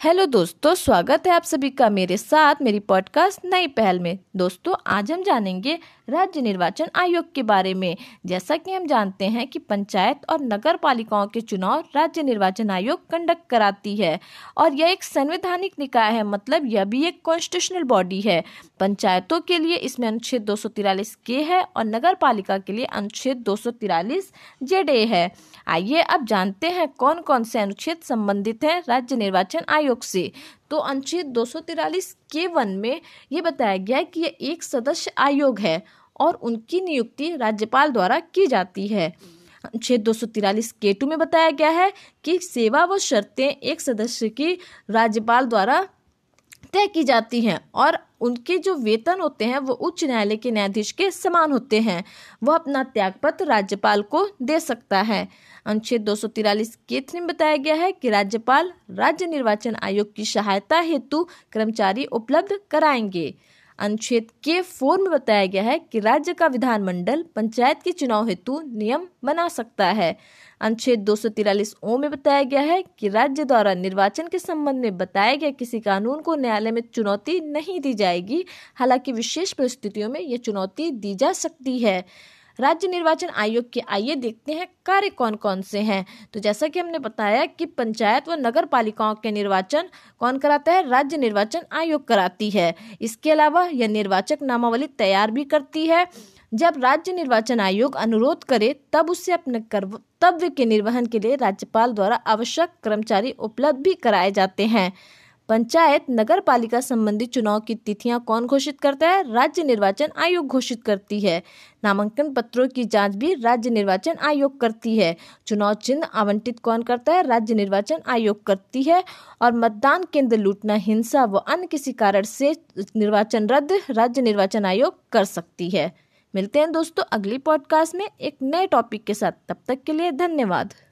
Hello दोस्तों, स्वागत है आप सभी का मेरे साथ मेरी पॉडकास्ट नई पहल में। दोस्तों, आज हम जानेंगे राज्य निर्वाचन आयोग के बारे में। जैसा कि हम जानते हैं कि पंचायत और नगर पालिकाओं के चुनाव राज्य निर्वाचन आयोग कंडक्ट कराती है। और यह एक संवैधानिक निकाय है मतलब यह भी एक कॉन्स्टिट्यूशनल बॉडी है। पंचायतों के लिए इसमें अनुच्छेद दो के है और नगर पालिका के लिए अनुच्छेद दो ए है। आइए अब जानते हैं कौन कौन से अनुच्छेद संबंधित हैं राज्य निर्वाचन आयोग से। तो अनुच्छेद दो के वन में ये बताया गया है कि यह एक सदस्य आयोग है और उनकी नियुक्ति राज्यपाल द्वारा की जाती है। अनुच्छेद दो के टू में बताया गया है कि सेवा व शर्तें एक सदस्य की राज्यपाल द्वारा तय की जाती हैं और उनके जो वेतन होते हैं, वो उच्च न्यायालय के न्यायाधीश के समान होते हैं। वह अपना त्यागपत्र राज्यपाल को दे सकता है। अनुच्छेद दो सौ तिरालीस के में बताया गया है कि राज्यपाल राज्य निर्वाचन आयोग की सहायता हेतु कर्मचारी उपलब्ध कराएँगे। अनुच्छेद के फोर में बताया गया है कि राज्य का विधानमंडल पंचायत के चुनाव हेतु नियम बना सकता है। अनुच्छेद दो ओ में बताया गया है कि राज्य द्वारा निर्वाचन के संबंध में बताए गए किसी कानून को न्यायालय में चुनौती नहीं दी जाएगी। हालाँकि विशेष परिस्थितियों में यह चुनौती दी जा सकती है। राज्य निर्वाचन आयोग के आइए देखते हैं कार्य कौन कौन से हैं। तो जैसा कि हमने बताया कि पंचायत व नगर पालिकाओं के निर्वाचन कौन कराता है, राज्य निर्वाचन आयोग कराती है। इसके अलावा यह निर्वाचक नामावली तैयार भी करती है। जब राज्य निर्वाचन आयोग अनुरोध करे, तब उससे अपने कर्तव्य के निर्वहन के लिए राज्यपाल द्वारा आवश्यक कर्मचारी उपलब्ध भी कराए जाते हैं। पंचायत नगर पालिका संबंधी चुनाव की तिथियाँ कौन घोषित करता है? राज्य निर्वाचन आयोग घोषित करती है। नामांकन पत्रों की जाँच भी राज्य निर्वाचन आयोग करती है। चुनाव चिन्ह आवंटित कौन करता है? राज्य निर्वाचन आयोग करती है। और मतदान केंद्र लूटना, हिंसा व अन्य किसी कारण से निर्वाचन रद्द राज्य निर्वाचन आयोग कर सकती है। मिलते हैं दोस्तों अगली पॉडकास्ट में एक नए टॉपिक के साथ। तब तक के लिए धन्यवाद।